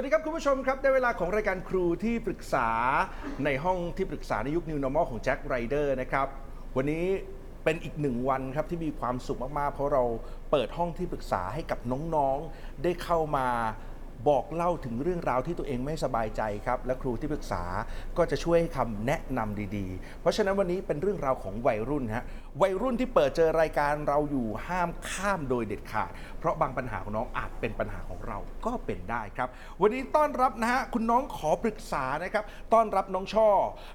วัสดีครับ คุณผู้ชมครับ ได้เวลาของรายการครูที่ปรึกษาในห้องที่ปรึกษาในยุค New Normal ของแจ็คไรเดอร์นะครับ วันนี้เป็นอีกหนึ่งวันครับที่มีความสุขมากๆ เพราะเราเปิดห้องที่ปรึกษาให้กับน้องๆ ได้เข้ามาบอกเล่าถึงเรื่องราวที่ตัวเองไม่สบายใจครับ และครูที่ปรึกษาก็จะช่วยให้คำแนะนำดีๆ เพราะฉะนั้นวันนี้เป็นเรื่องราวของวัยรุ่นฮะ วัยรุ่นที่เปิดเจอรายการเราอยู่ห้ามข้ามโดยเด็ดขาด เพราะบางปัญหาของน้องอาจเป็นปัญหาของเราก็เป็นได้ครับ วันนี้ต้อนรับนะฮะคุณน้องขอปรึกษานะครับ ต้อนรับน้องช่อ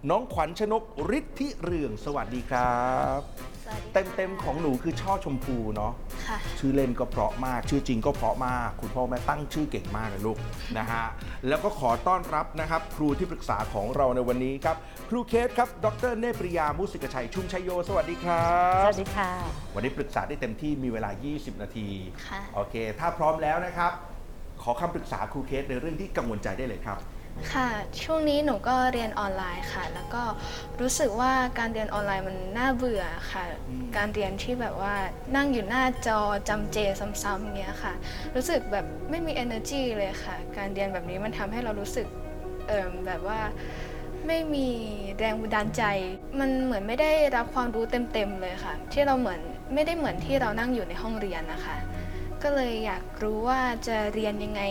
น้องขวัญชนกฤทธิเรืองสวัสดีครับ สวัสดีเต็มเต็มๆของหนูคือช่อชมพูเนาะ ค่ะ ชื่อเล่นก็เพราะมาก ชื่อจริงก็เพราะมาก คุณพ่อแม่ตั้งชื่อเก่งมากเลยลูกนะฮะ แล้วก็ขอต้อนรับนะครับ ครูที่ปรึกษาของเราในวันนี้ครับ ครูเคสครับ ดรเนปริยา มุสิกชัย ชุมชัยโย สวัสดีครัสบวัสดีค่ะ วันนี้ปรึกษาได้เต็มที่มีเวลา 20 นาที ค่ะ โอเค ถ้าพร้อมแล้วนะครับ ขอคำปรึกษาครูเคสในเรื่องที่กังวลใจได้เลยครับ ค่ะ ช่วงนี้หนูก็เรียนออนไลน์ค่ะ แล้วก็รู้สึกว่าการเรียนออนไลน์มันน่าเบื่อค่ะ อืม การเรียนที่แบบว่านั่งอยู่หน้าจอจำเจซ้ำๆเงี้ยค่ะ รู้สึกแบบไม่มี energy เลยค่ะ การเรียนแบบนี้มันทำให้เรารู้สึกเอ่มแบบว่า ไม่มีแรงบันดาลใจ มันเหมือนไม่ได้รับความรู้เต็มๆเลยค่ะ ที่เราเหมือนไม่ได้เหมือนที่เรานั่งอยู่ในห้องเรียนนะคะ ก็เลยอยากรู้ว่าจะเรียนยังไง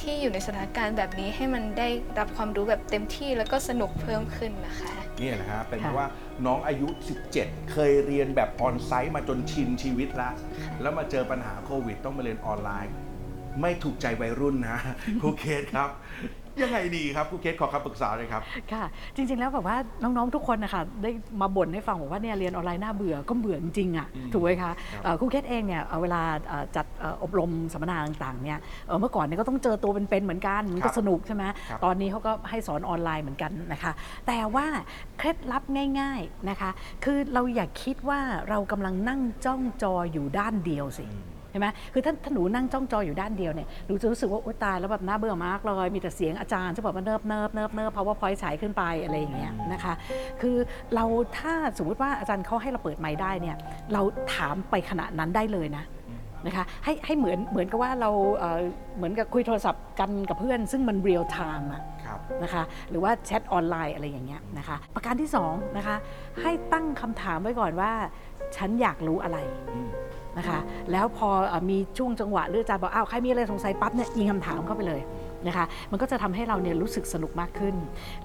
ที่อยู่ในสถานการณ์แบบนี้ให้มันได้รับความรู้แบบเต็มที่แล้วก็สนุกเพิ่มขึ้นนะคะ เนี่ยนะฮะเป็นเพราะค่ะว่าน้องอายุ 17 เคยเรียนแบบออนไซต์มาจนชินชีวิตละ แล้วมาเจอปัญหาโควิด ต้องมาเรียนออนไลน์ ไม่ถูกใจวัยรุ่นนะครูเคสครับ ยังไงดีครับครูเคสขอคำปรึกษาเลยครับ ค่ะ จริง ๆ แล้วแบบว่าน้องๆทุกคนนะคะได้มาบ่นให้ฟังบอกว่าเนี่ยเรียนออนไลน์น่าเบื่อก็เบื่อจริงๆอะอืมถูกไหมคะครับ เอ่อครูเคสเองเนี่ยเอ่อเวลาเอ่อจัดเอ่ออบรมสัมมนาต่างๆเนี่ยเอ่อเมื่อก่อนเนี่ยก็ต้องเจอตัวเป็นๆเหมือนกันมันครัก็บสนุกใช่ไหมครับตอนนี้เขาก็ให้สอนออนไลน์เหมือนกันนะคะ แต่ว่าเคล็ดลับง่ายๆนะคะ คือเราอย่าคิดว่าเรากำลังนั่งจ้องจออยู่ด้านเดียวสิใช่ไหมคือถ้าถ้าหนูนั่งจ้องจออยู่ด้านเดียวเนี่ยหนูจะรู้สึกว่าโอ๊ยตายแล้วแบบน่าเบื่อมากเลย มีแต่เสียงอาจารย์จะบอกว่าเนิบเนิบเนิบเนิบ powerpoint ฉายขึ้นไปอะไรอย่างเงี้ยนะคะ คือเราถ้าสมมุติว่าอาจารย์เขาให้เราเปิดไมค์ได้เนี่ยเราถามไปขณะนั้นได้เลยนะนะคะให้ให้เหมือนเหมือนกับว่าเราเอ่อเหมือนกับคุยโทรศัพท์กันกับเพื่อน ซึ่งมันเรียลไทม์อะครับ นะคะหรือว่าแชทออนไลน์อะไรอย่างเงี้ยนะคะประการที่สองนะคะให้ตั้งคำถามไว้ก่อนว่า ฉันอยากรู้อะไร อืม นะคะ แล้วพออมีช่วงจังหวะหรืออาจารย์บอกอ้าวใครมีอะไรสงสัยปั๊บเนี่ยยิงคำถามเข้าไปเลย นะคะมันก็จะทำให้เราเนี่ยรู้สึกสนุกมากขึ้น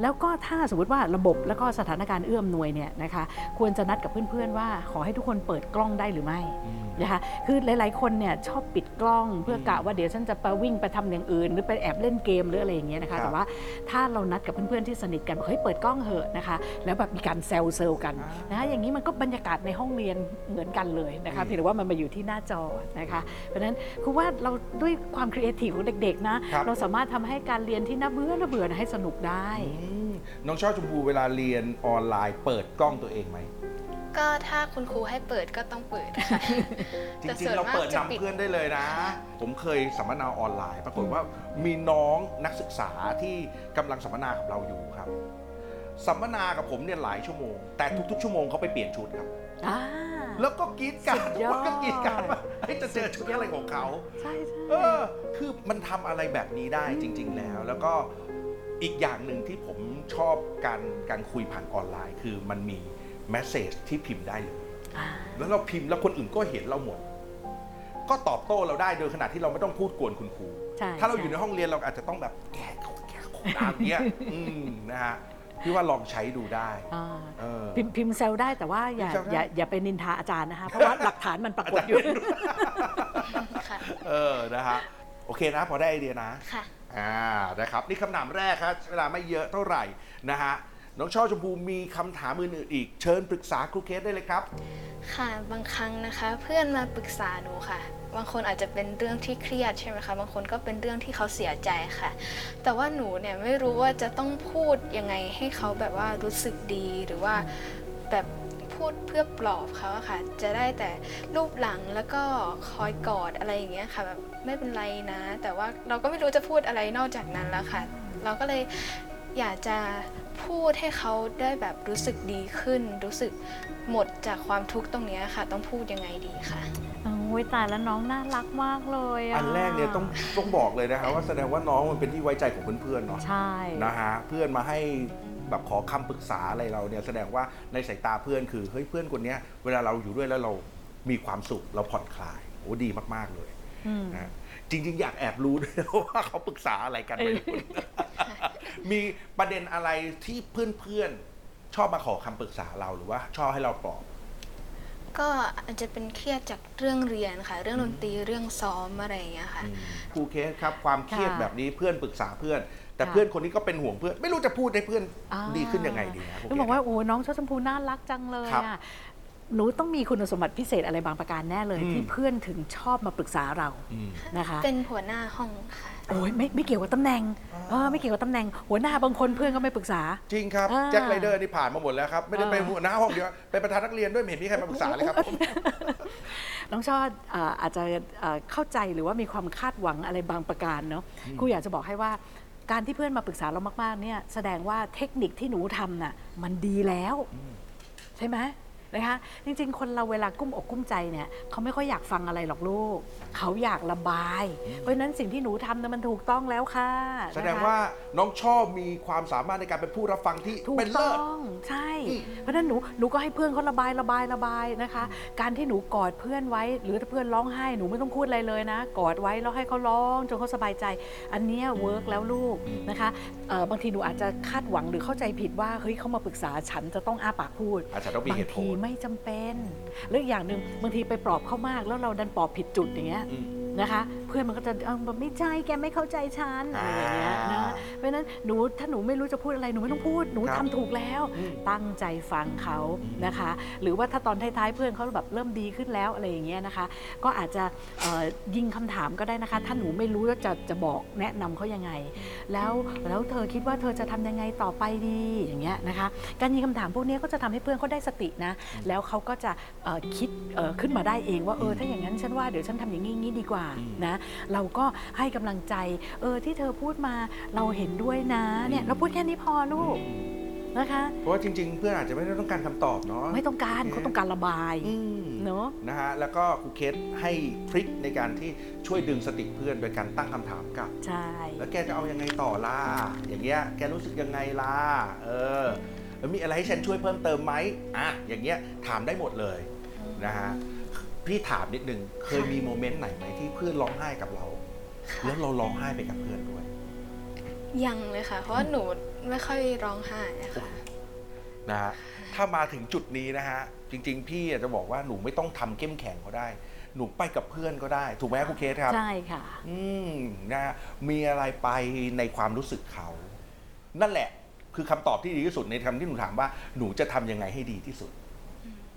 แล้วก็ถ้าสมมติว่าระบบแล้วก็สถานการณ์เอื้อมหน่วยเนี่ยนะคะควรจะนัดกับเพื่อนๆว่า ขอให้ทุกคนเปิดกล้องได้หรือไม่อืมนะคะคือหลายๆคนเนี่ยชอบปิดกล้องเพื่อกะว่าเดี๋ยวฉันจะไปวิ่งไปทำอย่างอื่น หรือไปแอบเล่นเกมหรืออะไรอย่างเงี้ยนะครัคะบแต่ว่าถ้าเรานัดกับเพื่อนๆที่สนิทกันบอกเฮ้ยเปิดกล้องเหอะนะคะแล้วแบบมีการแซวเซลกันอ่านนะคะอย่างนี้มันก็บรรยากาศในห้องเรียนเหมือนกันเลยนะคะอืมเพียงแต่ว่ามันมาอยู่ที่หน้าจอนะคะเพราะฉะนั้นคือว่าเราด้วยความครีเอทีฟของเด็กๆนะครับเราสามารถทำให้การเรียนที่น่าเบื่อน่าเบื่อนะให้สนุกได้อืมน้องช่อชมพูเวลาเรียนออนไลน์ เปิดกล้องตัวเองไหมก็ถ้าคุณครูให้เปิดก็ต้องเปิดค่ะจแต่ริส่งวนๆเรามากเปิดจะนำปิดเพื่อนได้เลยนะ ผมเคยสัมมนาออนไลน์ ปรากฏว่ามีน้องนักศึกษาที่กำลังสัมมนากับเราอยู่ครับ สัมมนากับผมเนี่ยหลายชั่วโมง แต่ทุกๆ ชั่วโมงเขาไปเปลี่ยนชุดครับ อ่า แล้วก็กรีดกรารสุดยอด ก็กรีดกรารว่าเฮ้ยจะเจอชุดอะไรของเขา ใช่ใช่ เออคือมันทำอะไรแบบนี้ได้จริง ๆ แล้ว แล้วก็อีกอย่างหนึ่งที่ผมชอบการการคุยผ่านออนไลน์ คือมันมีแมสเซจที่พิมพ์ได้เลยอ่าแล้วเราพิมพ์แล้วคนอื่นก็เห็นเราหมด ก็ตอบโต้เราได้โดยขนาดที่เราไม่ต้องพูดกวนคุณครู ใช่ถ้าเราอยู่ในช่ห้องเรียนเราอาจจะต้องแบบแกะเขาแกะเขาตามเงี้ย อืมนะฮะ พี่ว่าลองใช้ดูได้อ่า เออ พิมพ์พิมพ์เซลได้แต่ว่าอย่าพิมพ์เซลได้ อย่าอย่าไปนินทาอาจารย์นะคะ เพราะว่าหลักฐานมันปรากฏอยู่ ค่ะ เออนะฮะโอเคนะ พอได้ไอเดียนะ ค่ะ อ่านะครับนี่คำถามแรกครับเวลาไม่เยอะเท่าไหร่นะฮะน้องช่อชมพูมีคำถามอื่นๆอีก เชิญปรึกษาครูเคสได้เลยครับ ค่ะบางครั้งนะคะเพื่อนมาปรึกษาหนูค่ะ บางคนอาจจะเป็นเรื่องที่เครียดใช่ไหมคะ บางคนก็เป็นเรื่องที่เขาเสียใจค่ะ แต่ว่าหนูเนี่ยไม่รู้ว่าจะต้องพูดยังไงให้เขาแบบว่ารู้สึกดีหรือว่าแบบพูดเพื่อปลอบเขาอะค่ะ จะได้แต่รูปหลังแล้วก็คอยกอดอะไรอย่างเงี้ยค่ะแบบไม่เป็นไรนะ แต่ว่าเราก็ไม่รู้จะพูดอะไรนอกจากนั้นแล้วค่ะ เราก็เลยอยากจะ พูดให้เขาได้แบบรู้สึกดีขึ้น รู้สึกหมดจากความทุกข์ตรงเนี้ยค่ะ ต้องพูดยังไงดีค่ะโอ้อุ้ยตายแล้วน้องน่ารักมากเลยอะอันแรกเนี่ยต้องต้องบอกเลยนะครับว่าแสดงว่าน้องมันเป็นที่ไว้ใจของเพื่อนๆเนาะใช่นะฮะเพื่อนมาให้แบบขอคำปรึกษาอะไรเราเนี่ยแสดงว่าในสายตาเพื่อนคือเฮ้ยเพื่อนคนเนี้ยเวลาเราอยู่ด้วยแล้วเรามีความสุขเราผ่อนคลายโอ้ดีมากๆเลยอืมนะจริง ๆ อยากแอบรู้ด้วยว่าเขาปรึกษาอะไรกันไป มีประเด็นอะไรที่เพื่อนๆ ชอบมาขอคำปรึกษาเราหรือว่า ชอบให้เราปลอบ ก็อาจจะเป็นเครียดจากเรื่องเรียนค่ะ เรื่องดนตรีเรื่องซ้อมอะไรอย่างเงี้ยค่ะ ครูเคสครับความเครียดค่ะแบบนี้เพื่อนปรึกษาเพื่อน แต่ค่ะ เพื่อนคนนี้ก็เป็นห่วงเพื่อน ไม่รู้จะพูดให้เพื่อนอ่าดีขึ้นยังไงดีนะครูต้องเคบอกสว่าโอ้น้องชมพูน่ารักจังเลยครับอะ หนูต้องมีคุณสมบัติพิเศษอะไรบางประการแน่เลย อืม ที่เพื่อนถึงชอบมาปรึกษาเราอืม นะคะเป็นหัวหน้าห้องค่ะ โอ้ยไม่ไม่เกี่ยวกับตำแหน่งเออไม่เกี่ยวกับตำแหน่ง หัวหน้าบางคนเพื่อนก็ไม่ปรึกษา จริงครับอ่าแจ็คไรเดอร์นี่ผ่านมาหมดแล้วครับ ไม่ได้อ่า เป็นหัวหน้าห้องเดียวเป็นประธานนักเรียนด้วยไม่เห็นมีใครมาปรึกษาเลยครับผมน้องชอบเอ่ออาจจะเอ่อเข้าใจหรือว่ามีความคาดหวังอะไรบางประการเนาะครูอยากจะบอกให้ว่าการที่เพื่อนมาปรึกษาเรามากๆเนี่ยแสดงว่าเทคนิคที่หนูทำน่ะมันดีแล้ว ใช่ไหม นะคะจริงๆ คนเราเวลากุ้มอกกุ้มใจเนี่ยเขาไม่ค่อยอยากฟังอะไรหรอกลูก เขาอยากระบาย เพราะฉะนั้นสิ่งที่หนูทำน่ะมันถูกต้องแล้วค่ะแสดงนะคะ ว่าน้องชอบมีความสามารถในการเป็นผู้รับฟังที่ถูกเป็นต้เลิอศงใช่ อืม เพราะฉะนั้นหนูหนูก็ให้เพื่อนเขาระบายระบายระบายนะคะ การที่หนูกอดเพื่อนไว้ หรือถ้าเพื่อนร้องไห้หนูไม่ต้องพูดอะไรเลยนะ กอดไว้แล้วให้เขาร้องจนเขาสบายใจ อันเนี้ยเวิร์กแล้วลูกนะคะเอ่อบางทีหนูอาจจะคาดหวังหรือเข้าใจผิดว่าเฮ้ยเขามาปรึกษาฉันจะต้องอ้าปากพูด อาจจะต้องมีบาเหงตุผทีลไม่จำเป็นแล้วอีกอย่างหนึ่งบางทีไปปลอบเขามากแล้วเราดันปลอบผิดจุดอย่างเงี้ยนะคะ เพื่อนมันก็จะเออแบบไม่ใช่แกไม่เข้าใจฉันอะไรอย่างเงี้ยนะอ่าเพราะฉะนั้นหนูถ้าหนูไม่รู้จะพูดอะไรหนูไม่ต้องพูดหนูครับทำถูกแล้วอืมตั้งใจฟังเขานะคะ หรือว่าถ้าตอนท้ายๆเพื่อนเขาแบบเริ่มดีขึ้นแล้วอะไรอย่างเงี้ยนะคะ ก็อาจจะเอ่อยิงคำถามก็ได้นะคะ ถ้าหนูไม่รู้ว่าจะจะบอกแนะนำเขายังไง แล้วแล้วเธอคิดว่าเธอจะทำยังไงต่อไปดีอย่างเงี้ยนะคะ การยิงคำถามพวกนี้ก็จะทำให้เพื่อนเขาได้สตินะ แล้วเขาก็จะเอ่อคิดเอ่อขึ้นมาได้เองว่าเออถ้าอย่างนั้นฉันว่าเดี๋ยวฉันทำอย่างนี้อย่างนี้ดีกว่านะเราก็ให้กำลังใจเออที่เธอพูดมาเราเห็นด้วยนะเนี่ยเราพูดแค่นี้พอลูกนะคะ เพราะว่าจริง ๆ เพื่อนอาจจะไม่ได้ต้องการคำตอบเนาะไม่ต้องการเขาต้องการระบายอืมเนาะ นะฮะแล้วก็ครูเคสให้ทริคในการที่ช่วยดึงสติเพื่อนโดยการตั้งคำถามกลับ ใช่ แล้วแกจะเอายังไงต่อล่ะ อย่างเงี้ย แกรู้สึกยังไงล่ะ เออแล้วมีอะไรให้ฉันช่วยเพิ่มเติมไหมอะ อย่างเงี้ย ถามได้หมดเลยนะฮะ พี่ถามนิดนึง เคยมีโมเมนต์ไหนไหมที่เพื่อนร้องไห้กับเรา แล้วเราร้องไห้ไปกับเพื่อนด้วย ยังเลยค่ะ เพราะว่าหนูไม่ค่อยร้องไห้อะค่ะ นะฮะถ้ามาถึงจุดนี้นะฮะ จริง ๆ พี่อยากจะบอกว่าหนูไม่ต้องทำเข้มแข็งก็ได้ หนูไปกับเพื่อนก็ได้ ถูกไหมครูเคสครับ ใช่ค่ะ อืมนะฮะมีอะไรไปในความรู้สึกเขา นั่นแหละ คือคำตอบที่ดีที่สุดในคำที่หนูถามว่าหนูจะทำยังไงให้ดีที่สุด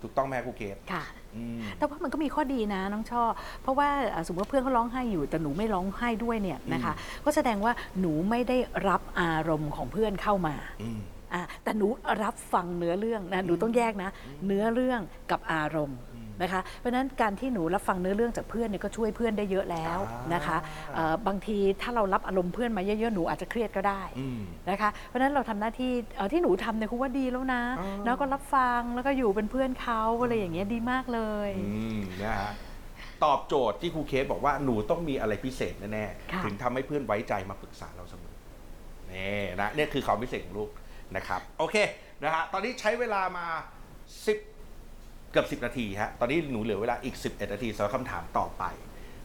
ถูกต้องไหมครูเคสค่ะ อืม แต่ว่ามันก็มีข้อดีนะน้องช่อ เพราะว่าเอ่อสมมติว่าเพื่อนเขาร้องไห้อยู่แต่หนูไม่ร้องไห้ด้วยเนี่ยนะคะ ก็แสดงว่าหนูไม่ได้รับอารมณ์ของเพื่อนเข้ามาอืม อะแต่หนูรับฟังเนื้อเรื่องนะหนูต้องแยกนะ เนื้อเรื่องกับอารมณ์ นะคะ เพราะฉะนั้นการที่หนูรับฟังเนื้อเรื่องจากเพื่อนเนี่ยก็ช่วยเพื่อนได้เยอะแล้วอ่านนะคะเอ่อบางทีถ้าเรารับอารมณ์เพื่อนมาเยอะๆหนูอาจจะเครียดก็ได้อืม นะคะเพราะฉะนั้นเราทำหน้าที่เอ่อที่หนูทำเนี่ยครูว่าดีแล้วนะ อ๋อ แล้วก็รับฟังแล้วก็อยู่เป็นเพื่อนเขาอะไรอย่างเงี้ยดีมากเลย อืมนะฮะตอบโจทย์ที่ครูเคสบอกว่าหนูต้องมีอะไรพิเศษแน่ค่ะ ๆถึงทำให้เพื่อนไว้ใจมาปรึกษาเราเสมอนี่นะเนี่ยคือความพิเศษของลูกนะครับ โอเคนะฮะตอนนี้ใช้เวลามา 10 เกือบ 10 นาทีฮะ ตอนนี้หนูเหลือเวลาอีก 11 นาทีสำหรับคำถามต่อไป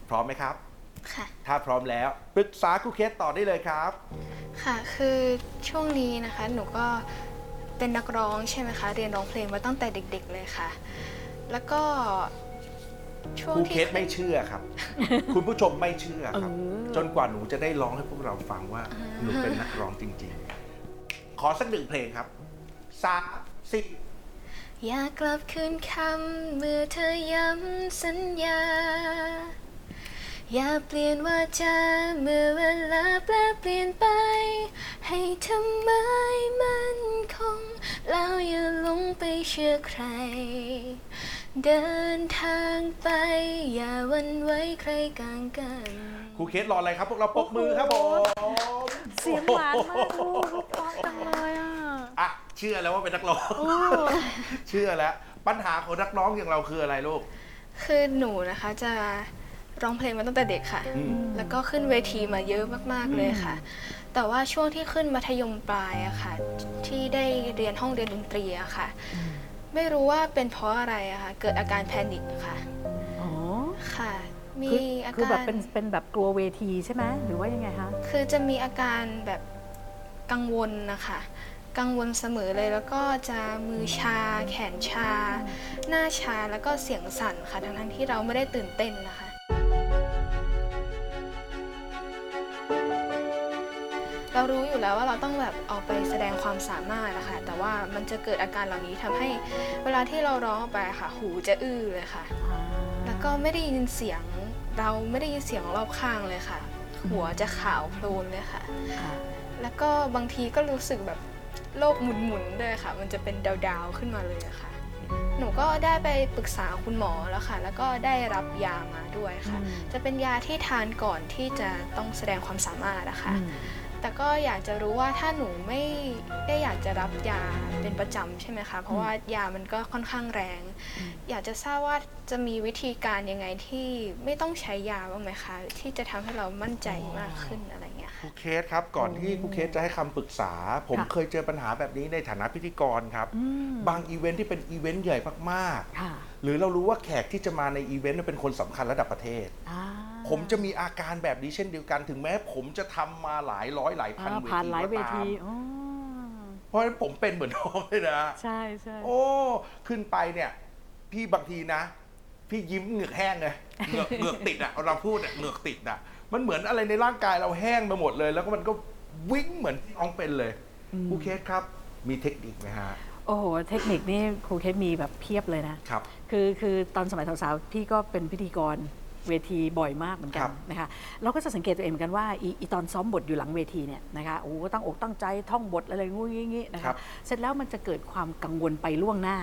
พร้อมไหมครับ ค่ะ ถ้าพร้อมแล้วปรึกษาครูเคสต่อได้เลยครับ ค่ะ คือช่วงนี้นะคะ หนูก็เป็นนักร้องใช่ไหมคะ เรียนร้องเพลงมาตั้งแต่เด็ก ๆ เลยค่ะ แล้วก็ช่วคงรูเคที่ สไม่เชื่อครับ คุณผู้ชมไม่เชื่อครับเออจนกว่าหนูจะได้ร้องให้พวกเราฟังว่า หนูเป็นนักร้องจริง ๆ ขอสักหนึ่งเพลงครับสามสี่ อยากกลับคืนคำเมื่อเธอย้ำสัญญา อย่าเปลี่ยนว่าจาเมื่อเวลาแปลเปลี่ยนไป ให้ทำไมมันคง แล้วอย่าหลงไปเชื่อใคร เดินทางไป อย่าวันไว้ใครกลางกัน ครูเคสรออะไรครับ พวกเราปรบมือครับผมเสียงหวานมากลูกเพราะจังเลยอะอะเชื่อแล้วว่าเป็นนักร้องเชื่อแล้ว ปัญหาของนักร้องอย่างเราคืออะไรลูก คือหนูนะคะจะร้องเพลงมาตั้งแต่เด็กค่ะ อืม แล้วก็ขึ้นเวทีมาเยอะมาก ๆ เลยค่ะ แต่ว่าช่วงที่ขึ้นมัธยมปลายอะค่ะ ที่ได้เรียนห้องเรียนดนตรีอะค่ะ ไม่รู้ว่าเป็นเพราะอะไรอะค่ะ เกิดอาการแพนิคค่ะ อ๋อ ค่ะ มีคืออาคือแบกาบรเป็นเป็นแบบกลัวเวทีใช่ไหมหรือว่ายังไงคะคือจะมีอาการแบบกังวลนะคะ กังวลเสมอเลยแล้วก็จะมือชา แขนชา หน้าชาแล้วก็เสียงสั่นค่ะทั้งๆที่เราไม่ได้ตื่นเต้นนะคะ เรารู้อยู่แล้วว่าเราต้องแบบออกไปแสดงความสามารถนะคะ แต่ว่ามันจะเกิดอาการเหล่านี้ทำให้เวลาที่เราร้องออกไปค่ะ หูจะอื้อเลยค่ะแล้ว ก็ไม่ได้ยินเสียง เราไม่ได้ยินเสียงรอบข้างเลยค่ะ หัวจะขาวโพลนเลยค่ะ ค่ะแล้วก็บางทีก็รู้สึกแบบโลกหมุนๆด้วยค่ะ มันจะเป็นดาวๆขึ้นมาเลยอะค่ะ หนูก็ได้ไปปรึกษาคุณหมอแล้วค่ะ แล้วก็ได้รับยามาด้วยค่ะอืมจะเป็นยาที่ทานก่อนที่จะต้องแสดงความสามารถนะคะ อืม แต่ก็อยากจะรู้ว่าถ้าหนูไม่ได้อยากจะรับยาเป็นประจำใช่ไหมคะ เพราะว่ายามันก็ค่อนข้างแรงอืมอยากจะทราบว่าจะมีวิธีการยังไงที่ไม่ต้องใช้ยาบ้างไหมคะ ที่จะทำให้เรามั่นใจมากขึ้นอะไรเงี้ยคค่ะครูเคสครับก่อนที่ครูเคสจะให้คำปรึกษา ผมค่ะเคยเจอปัญหาแบบนี้ในฐานะพิธีกรครับอืมบางอีเวนท์ที่เป็นอีเวนต์ใหญ่มากค่ะๆหรือเรารู้ว่าแขกที่จะมาในอีเวนต์เป็นคนสำคัญระดับประเทศอ่า ผมจะมีอาการแบบนี้เช่นเดียวกัน ถึงแม้ผมจะทำมาหลายร้อยหลายพันอ่าเวทีผ่านหลายเวทีก็ตามอ๋อเพราะฉะนั้นผมเป็นเหมือนน้องเลยนะ ใช่ใช่โอ้ ขึ้นไปเนี่ย พี่บางทีนะ พี่ยิ้มเหงือกแห้งเลยเหงือก เหงือกติดอะเราพูดอะเหงือกติดอะมันเหมือนอะไรในร่างกายเราแห้งไปหมดเลย แล้วก็มันก็วิ่งเหมือนที่น้องเป็นเลยครูเคสครับ มีเทคนิคไหมฮะโอ้โห เทคนิคนี่ครูเคสมีแบบเพียบเลยนะ ครับ คือคือตอนสมัยสาวๆพี่ก็เป็นพิธีกร เวทีบ่อยมากเหมือนกัครันบนะคะเราก็จะสังเกตตัวเองเหมือนกันว่าอีอีตอนซ้อมบทอยู่หลังเวทีเนี่ยนะคะโอ้โหตั้งอกตั้งใจท่องบทอะไรงูงี้งี้นะครัคะบเสร็จแล้วมันจะเกิดความกังวลไปล่วงหน้า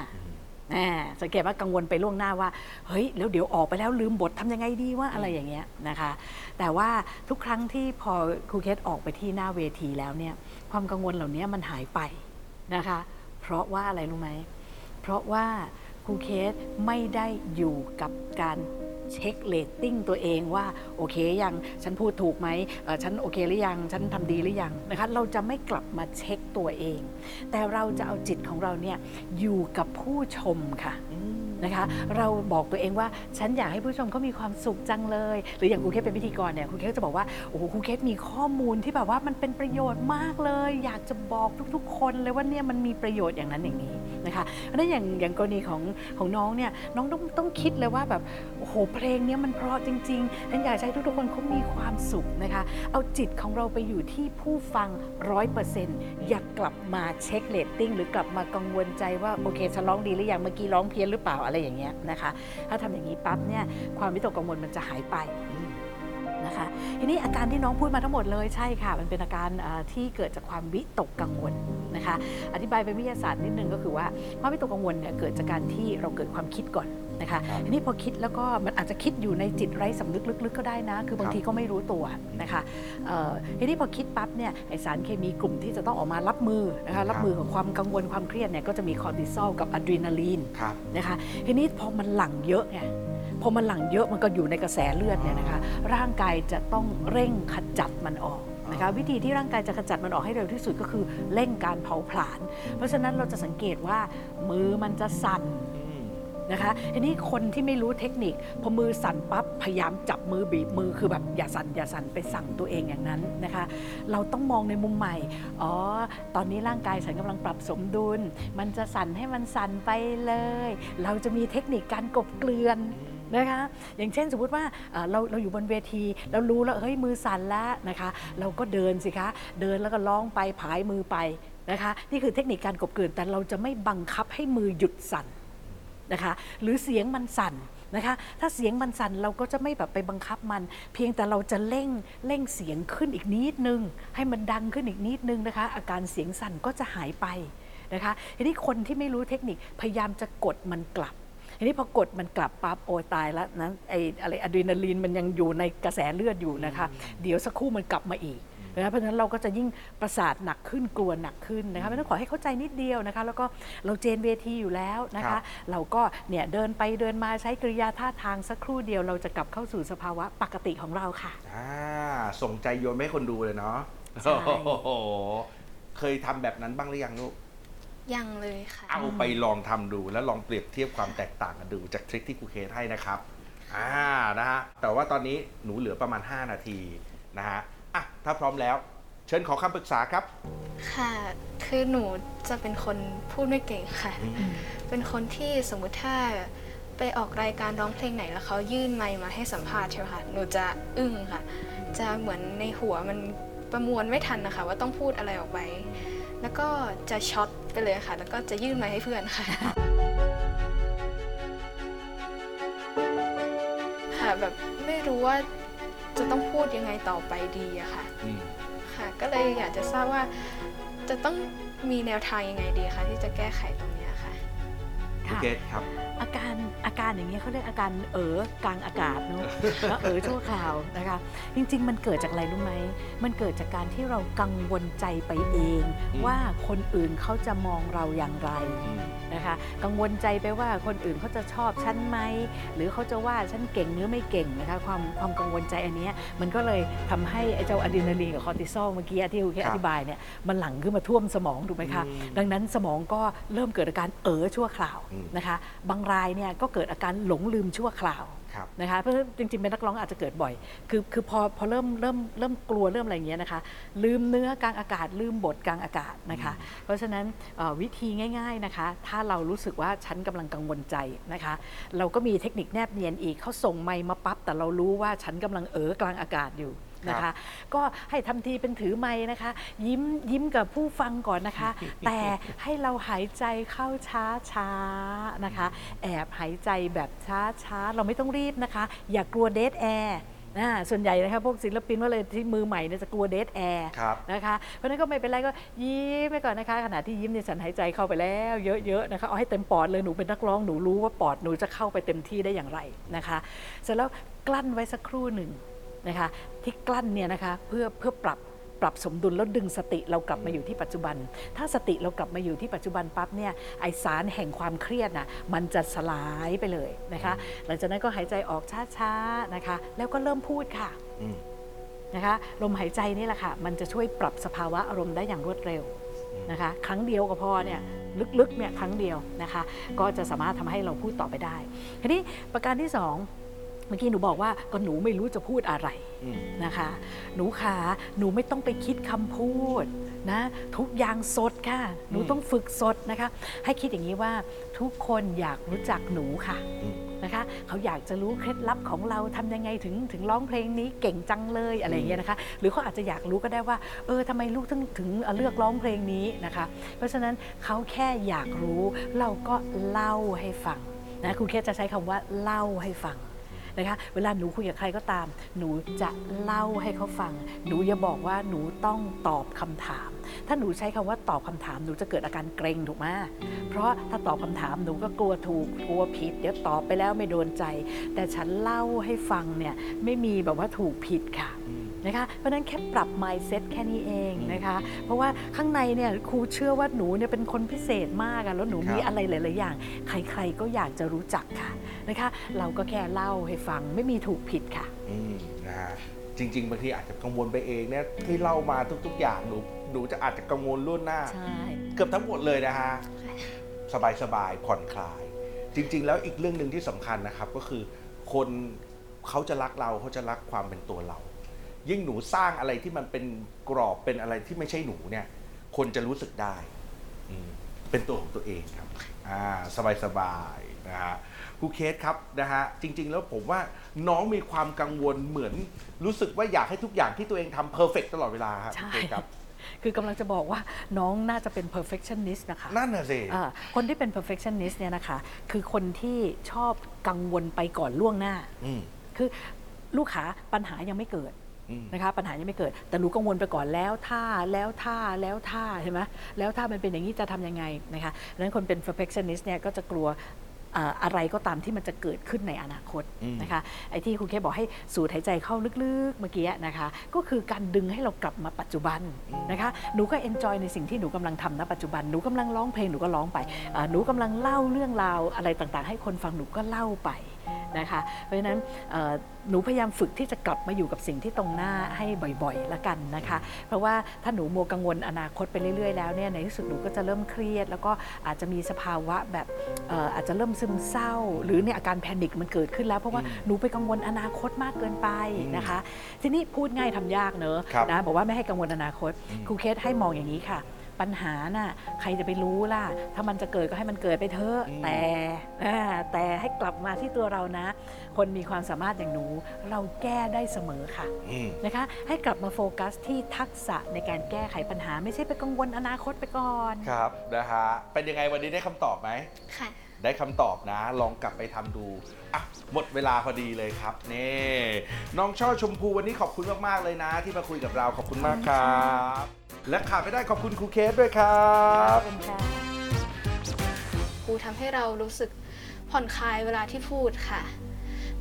อ่าสังเกตว่ากังวลไปล่วงหน้าว่าเฮ้ยแล้วเดี๋ยวออกไปแล้วลืมบททำยังไงดีว่าอะไรอย่างเงี้ยนะคะ แต่ว่าทุกครั้งที่พอครูเคสออกไปที่หน้าเวทีแล้วเนี่ยความกังวลเหล่านี้มันหายไปนะคะ เพราะว่าอะไรรู้ไหมเพราะว่าครูเคสไม่ได้อยู่กับการ เช็คเรตติ้งตัวเองว่าโอเคยังฉันพูดถูกไหมฉันโอเคหรือยัง ฉันทำดีหรือยังนะคะเราจะไม่กลับมาเช็คตัวเอง แต่เราจะเอาจิตของเราเนี่ยอยู่กับผู้ชมค่ะ นะคะ เราบอกตัวเองว่าฉันอยากให้ผู้ชมเขามีความสุขจังเลย หรืออย่างครูเคสเป็นพิธีกรเนี่ยครูเคสจะบอกว่าโอ้โหครูเคสมีข้อมูลที่แบบว่ามันเป็นประโยชน์มากเลย อยากจะบอกทุกๆ คนเลยว่าเนี่ยมันมีประโยชน์อย่างนั้นอย่างนี้นะคะเพราะฉะนั้นอย่างอย่างกรณีของของน้องเนี่ยน้องต้องต้องคิดเลยว่าแบบโอ้โหเพลงเนี้ยมันเพราะจริงๆฉันอยากให้ทุกๆคนเขามีความสุขนะคะเอาจิตของเราไปอยู่ที่ผู้ฟังร้อยเปอร์เซ็นต์อย่ากลับมาเช็คเรตติ้งหรือกลับมากังวลใจว่าโอเคฉันร้องดีหรือยังเมื่อกี้ร้องเพี้ยนหรือเปล่าอะไรอย่างเงี้ยนะคะ ถ้าทำอย่างนี้ปั๊บเนี่ยความวิตกกังวลมันจะหายไปนะคะ ทีนี้อาการที่น้องพูดมาทั้งหมดเลยใช่ค่ะ มันเป็นอาการที่เกิดจากความวิตกกังวลนะคะ อธิบายเป็นวิทยาศาสตร์นิดนึงก็คือว่าความวิตกกังวลเนี่ยเกิดจากการที่เราเกิดความคิดก่อน นะคะครับทีนี้พอคิดแล้วก็มันอาจจะคิดอยู่ในจิตไร้สำนึกลึกๆก็ได้นะ คือบางครับทีก็ไม่รู้ตัวนะคะเอ่อทีนี้พอคิดปั๊บเนี่ยไอสารเคมีกลุ่มที่จะต้องออกมารับมือนะคะรับมือกับความกังวลความเครียดเนี่ยก็จะมีคอร์ติซอลกับอะดรีนาลีนครับนะคะทีนี้พอมันหลั่งเยอะไงพอมันหลั่งเยอะมันก็อยู่ในกระแสเลือดเนี่ยนะคะร่างกายจะต้องเร่งขจัดมันออกนะคะวิธีที่ร่างกายจะขจัดมันออกให้เร็วที่สุดก็คือเร่งการเผาผลาญ เพราะฉะนั้นเราจะสังเกตว่ามือมันจะสั่นอืม นะคะทีนี้คนที่ไม่รู้เทคนิคพอมือสั่นปั๊บพยายามจับมือบีบมือคือแบบอย่าสั่นอย่าสั่นไปสั่งตัวเองอย่างนั้นนะคะ เราต้องมองในมุมใหม่อ๋อตอนนี้ร่างกายฉันกำลังปรับสมดุล มันจะสั่นให้มันสั่นไปเลย เราจะมีเทคนิคการกบเกลื่อนนะคะอย่างเช่นสมมติว่าเอ่อเราเราอยู่บนเวทีเรารู้แล้วเฮ้ยมือสั่นแล้วนะคะ เราก็เดินสิคะ เดินแล้วก็ร้องไปผายมือไปนะคะ นี่คือเทคนิคการกบเกลื่อนแต่เราจะไม่บังคับให้มือหยุดสั่น นะคะ หรือเสียงมันสั่นนะคะ ถ้าเสียงมันสั่นเราก็จะไม่แบบไปบังคับมัน เพียงแต่เราจะเร่งเร่งเสียงขึ้นอีกนิดนึง ให้มันดังขึ้นอีกนิดนึงนะคะ อาการเสียงสั่นก็จะหายไปนะคะทีนี้คนที่ไม่รู้เทคนิคพยายามจะกดมันกลับทีนี้พอกดมันกลับปั๊บโอยตายแล้วนะไออะไรอะดรีนาลีนมันยังอยู่ในกระแสเลือดอยู่นะคะ เดี๋ยวสักครู่มันกลับมาอีก นะเพราะฉะนั้นเราก็จะยิ่งประสาทหนักขึ้นกลัวหนักขึ้นนะคะเพราะฉะนั้นขอให้เข้าใจนิดเดียวนะคะ แล้วก็เราเจนเวทีอยู่แล้วนะครัคะ บ เราก็เนี่ยเดินไปเดินมาใช้กริยาท่าทางสักครู่เดียวเราจะกลับเข้าสู่สภาวะปกติของเราค่ะ อ่าส่งใจโยนไม่ให้คนดูเลยเนาะใช่ โอ้โหเคยทำแบบนั้นบ้างหรือยังลูก ยังเลยค่ะ เอาไปลองทำดูแล้วลองเปรียบเทียบความแตกต่างกันดูจากทริคที่ครูเคสให้นะครับ อ่านะฮะแต่ว่าตอนนี้หนูเหลือประมาณ 5 นาทีนะฮะ อะถ้าพร้อมแล้ว เชิญขอคำปรึกษาครับ ค่ะ คือหนูจะเป็นคนพูดไม่เก่งค่ะ เป็นคนที่สมมุติถ้าไปออกรายการร้องเพลงไหนแล้วเขายื่นไมค์มาให้สัมภาษณ์ใช่ไหมคะ หนูจะอึ้งค่ะ จะเหมือนในหัวมันประมวลไม่ทันนะคะ ว่าต้องพูดอะไรออกไป แล้วก็จะช็อตไปเลยค่ะ แล้วก็จะยื่นไมค์ให้เพื่อนค่ะ ค่ะแบบไม่รู้ว่า จะต้องพูดยังไงต่อไปดีอะค่ะอืมค่ะ ก็เลยอยากจะทราบว่าจะต้องมีแนวทางยังไงดีคะที่จะแก้ไขตรงเนี้ยค่ะครูค่ะเคสครับ อาการอาการอย่างเงี้ยเขาเรียกอาการเอ๋อกลางอากาศเนอะแล้วเอ๋อชั่วคราวนะคะ จริง ๆ มันเกิดจากอะไรรู้ไหมมันเกิดจากการที่เรากังวลใจไปเองอืมว่าคนอื่นเขาจะมองเราอย่างไรอืมนะคะกังวลใจไปว่าคนอื่นเขาจะชอบฉันไหมหรือเขาจะว่าฉันเก่งหรือไม่เก่งนะคะความความกังวลใจอันเนี้ยมันก็เลยทำให้ไอ้เจ้าอะดรีนาลีนกับคอร์ติซอลเมื่อกี้ที่คุณแค่ครัอบธิบายเนี่ยมันหลั่งขึ้นมาท่วมสมองถูกไหมคะอืมดังนั้นสมองก็เริ่มเกิดอาการเอ๋อชั่วคราวอืมนะคะบางรายเนี่ยก็เกิดอาการหลงลืมชั่วคราวครับนะคะเพราะจริงๆเป็นนักร้องอาจจะเกิดบ่อย คือคือพอพอเริ่มเริ่มเริ่มกลัวเริ่มอะไรอย่างเงี้ยนะคะ ลืมเนื้อกลางอากาศ ลืมบทกลางอากาศนะคะ เพราะฉะนั้นเอ่อวิธีง่าย ๆนะคะ ถ้าเรารู้สึกว่าฉันกำลังกังวลใจนะคะ เราก็มีเทคนิคแนบเนียนอีกเขาส่งไมค์มาปั๊บแต่เรารู้ว่าฉันกำลังเอ๋อกลางอากาศอยู่ นะครัคะบก็ให้ทำทีเป็นถือไม้นะคะ ยิ้มยิ้มกับผู้ฟังก่อนนะคะ แต่ให้เราหายใจเข้าช้าช้าๆนะคะ แอบหายใจแบบช้าช้าๆเราไม่ต้องรีบนะคะ อย่ากลัวเดทแอร์นะส่วนใหญ่นะคะพวกศิลปินว่าเลยที่มือใหม่เนี่ยจะกลัวเดทแอร์ ครับ นะคะเพราะฉะนั้นก็ไม่เป็นไรก็ยิ้มไปก่อนนะคะ ขณะที่ยิ้มเนี่ยฉันหายใจเข้าไปแล้วเยอะๆนะคะเอาให้เต็มปอดเลยหนูเป็นนักร้องหนูรู้ว่าปอดหนูจะเข้าไปเต็มที่ได้อย่างไรนะคะ เสร็จแล้วกลั้นไว้สักครู่หนึ่ง นะคะที่กลั้นเนี่ยนะคะเพื่อเพื่อปรับปรับสมดุลแล้วดึงสติเรากลับมาอยู่ที่ปัจจุบัน ถ้าสติเรากลับมาอยู่ที่ปัจจุบันปั๊บเนี่ยไอสารแห่งความเครียดน่ะมันจะสลายไปเลยนะคะ หลังจากนั้นก็หายใจออกช้าๆนะคะ แล้วก็เริ่มพูดค่ะอืมนะคะลมหายใจนี่แหละค่ะ มันจะช่วยปรับสภาวะอารมณ์ได้อย่างรวดเร็วนะคะ ครั้งเดียวก็พอเนี่ยลึกๆเนี่ยครั้งเดียวนะคะ ก็จะสามารถทำให้เราพูดต่อไปได้ทีนี้ประการที่สอง เมื่อกี้หนูบอกว่าก็หนูไม่รู้จะพูดอะไรอืมนะคะ หนูขาหนูไม่ต้องไปคิดคำพูดนะทุกอย่างสดค่ะ หนูอืมต้องฝึกสดนะคะ ให้คิดอย่างนี้ว่าทุกคนอยากรู้จักหนูค่ะอืมนะคะเขาอยากจะรู้เคล็ดลับของเราทำยังไงถึงถึงร้องเพลงนี้เก่งจังเลยอะไรอย่างเงี้ยนะคะ หรือเขาอาจจะอยากรู้ก็ได้ว่า เออทำไมลูกถึงถึงเลือกร้องเพลงนี้นะคะ เพราะฉะนั้นเขาแค่อยากรู้ เราก็เล่าให้ฟังนะครูเคสจะใช้คำว่าเล่าให้ฟัง นะคะ เวลาหนูคุยกับใครก็ตาม หนูจะเล่าให้เขาฟัง หนูอย่าบอกว่าหนูต้องตอบคำถาม ถ้าหนูใช้คำว่าตอบคำถาม หนูจะเกิดอาการเกรงถูกไหมเพราะถ้าตอบคำถามหนูก็กลัวถูกกลัวผิด เดี๋ยวตอบไปแล้วไม่โดนใจ แต่ฉันเล่าให้ฟังเนี่ยไม่มีแบบว่าถูกผิดค่ะ นะคะเพราะฉะนั้นแค่ปรับ mindset แค่นี้เองนะคะ เพราะว่าข้างในเนี่ยครูเชื่อว่าหนูเนี่ยเป็นคนพิเศษมากอะแล้วหนูครับมีอะไรหลาย ๆ อย่าง ใคร ๆ ก็อยากจะรู้จักค่ะนะคะ เราก็แค่เล่าให้ฟังไม่มีถูกผิดค่ะอืมนะฮะจริง ๆ บางทีอาจจะกังวลไปเองเนี่ยที่เล่ามาทุก ๆ อย่างหนูหนูจะอาจจะกังวลล่วงหน้า ใช่เกือบทั้งหมดเลยนะฮะสบายสบายๆผ่อนคลาย จริง ๆ แล้วอีกเรื่องหนึ่งที่สำคัญนะครับก็คือ คนเขาจะรักเราเขาจะรักความเป็นตัวเรา ยิ่งหนูสร้างอะไรที่มันเป็นกรอบเป็นอะไรที่ไม่ใช่หนูเนี่ย คนจะรู้สึกได้อืมเป็นตัวของตัวเองครับอ่าสบายสบายๆนะฮะครูเคสครับนะฮะจริง ๆ แล้วผมว่าน้องมีความกังวลเหมือน รู้สึกว่าอยากให้ทุกอย่างที่ตัวเองทำ perfect ตลอดเวลาครับใช่ครูเคสครับ คือกำลังจะบอกว่าน้องน่าจะเป็น perfectionist นะคะนั่นน่ะสิ อ่าคนที่เป็น perfectionist เนี่ยนะคะ คือคนที่ชอบกังวลไปก่อนล่วงหน้า อืม คือลูกค้าปัญหายังไม่เกิดอืม นะคะปัญหายังไม่เกิด แต่หนูกังวลไปก่อนแล้วถ้าแล้วถ้าแล้วถ้าใช่ไหมแล้วถ้ามันเป็นอย่างนี้จะทำยังไงนะคะดังนั้นคนเป็น perfectionist เนี่ยก็จะกลัวเอ่ออะไรก็ตามที่มันจะเกิดขึ้นในอนาคตอืมนะคะไอ้ที่ครูเคบอกให้สูดหายใจเข้าลึกๆเมื่อกี้นะคะ ก็คือการดึงให้เรากลับมาปัจจุบันนะคะหนูก็เอนจอยในสิ่งที่หนูกำลังทำณปัจจุบันหนูกำลังร้องเพลงหนูก็ร้องไปเอ่อหนูกำลังเล่าเรื่องราวอะไรต่างๆ ให้คนฟังหนูก็เล่าไป นะคะ เพราะฉะนั้นเอ่อหนูพยายามฝึกที่จะกลับมาอยู่กับสิ่งที่ตรงหน้าให้บ่อยๆละกันนะคะ เพราะว่าถ้าหนูมัวกังวลอนาคตไปเรื่อยๆแล้วเนี่ยในที่สุดหนูก็จะเริ่มเครียด แล้วก็อาจจะมีสภาวะแบบเอ่ออาจจะเริ่มซึมเศร้า หรือเนี่ยอาการแพนิคมันเกิดขึ้นแล้วเพราะว่าหนูไปกังวลอนาคตมากเกินไปนะคะ ทีนี้พูดง่ายทำยากเนอะครับนะบอกว่าไม่ให้กังวลอนาคตอืมครูเคสให้มองอย่างนี้ค่ะ ปัญหาน่ะใครจะไปรู้ล่ะ ถ้ามันจะเกิดก็ให้มันเกิดไปเถอะอืมแต่อ่าแต่ให้กลับมาที่ตัวเรานะ คนมีความสามารถอย่างหนู เราแก้ได้เสมอค่ะอืมนะคะ ให้กลับมาโฟกัสที่ทักษะในการแก้ไขปัญหา ไม่ใช่ไปกังวลอนาคตไปก่อนครับนะฮะเป็นยังไงวันนี้ได้คำตอบไหมค่ะได้คำตอบนะ ลองกลับไปทำดูอะหมดเวลาพอดีเลยครับนี่น้องช่อชมพูวันนี้ขอบคุณมาก ๆ เลยนะ ที่มาคุยกับเราขอบคุณมากครับ และขาดไม่ได้ขอบคุณครูเคสด้วยครับเป็นค่ะครูทำให้เรารู้สึกผ่อนคลายเวลาที่พูดค่ะ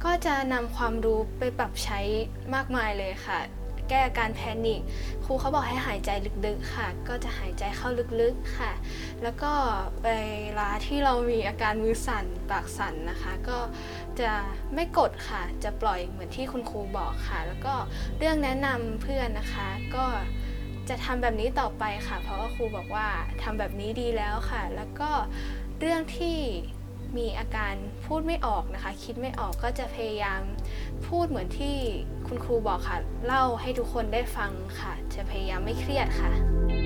ก็จะนำความรู้ไปปรับใช้มากมายเลยค่ะ แก้อาการแพนิคครูเขาบอกให้หายใจลึกๆค่ะ ก็จะหายใจเข้าลึกๆค่ะ แล้วก็เวลาที่เรามีอาการมือสั่นปากสั่นนะคะ ก็จะไม่กดค่ะ จะปล่อยเหมือนที่คุณครูบอกค่ะ แล้วก็เรื่องแนะนำเพื่อนนะคะ ก็ จะทำแบบนี้ต่อไปค่ะ เพราะว่าครูบอกว่าทำแบบนี้ดีแล้วค่ะ แล้วก็เรื่องที่มีอาการพูดไม่ออกนะคะ คิดไม่ออกก็จะพยายามพูดเหมือนที่คุณครูบอกค่ะ เล่าให้ทุกคนได้ฟังค่ะ จะพยายามไม่เครียดค่ะ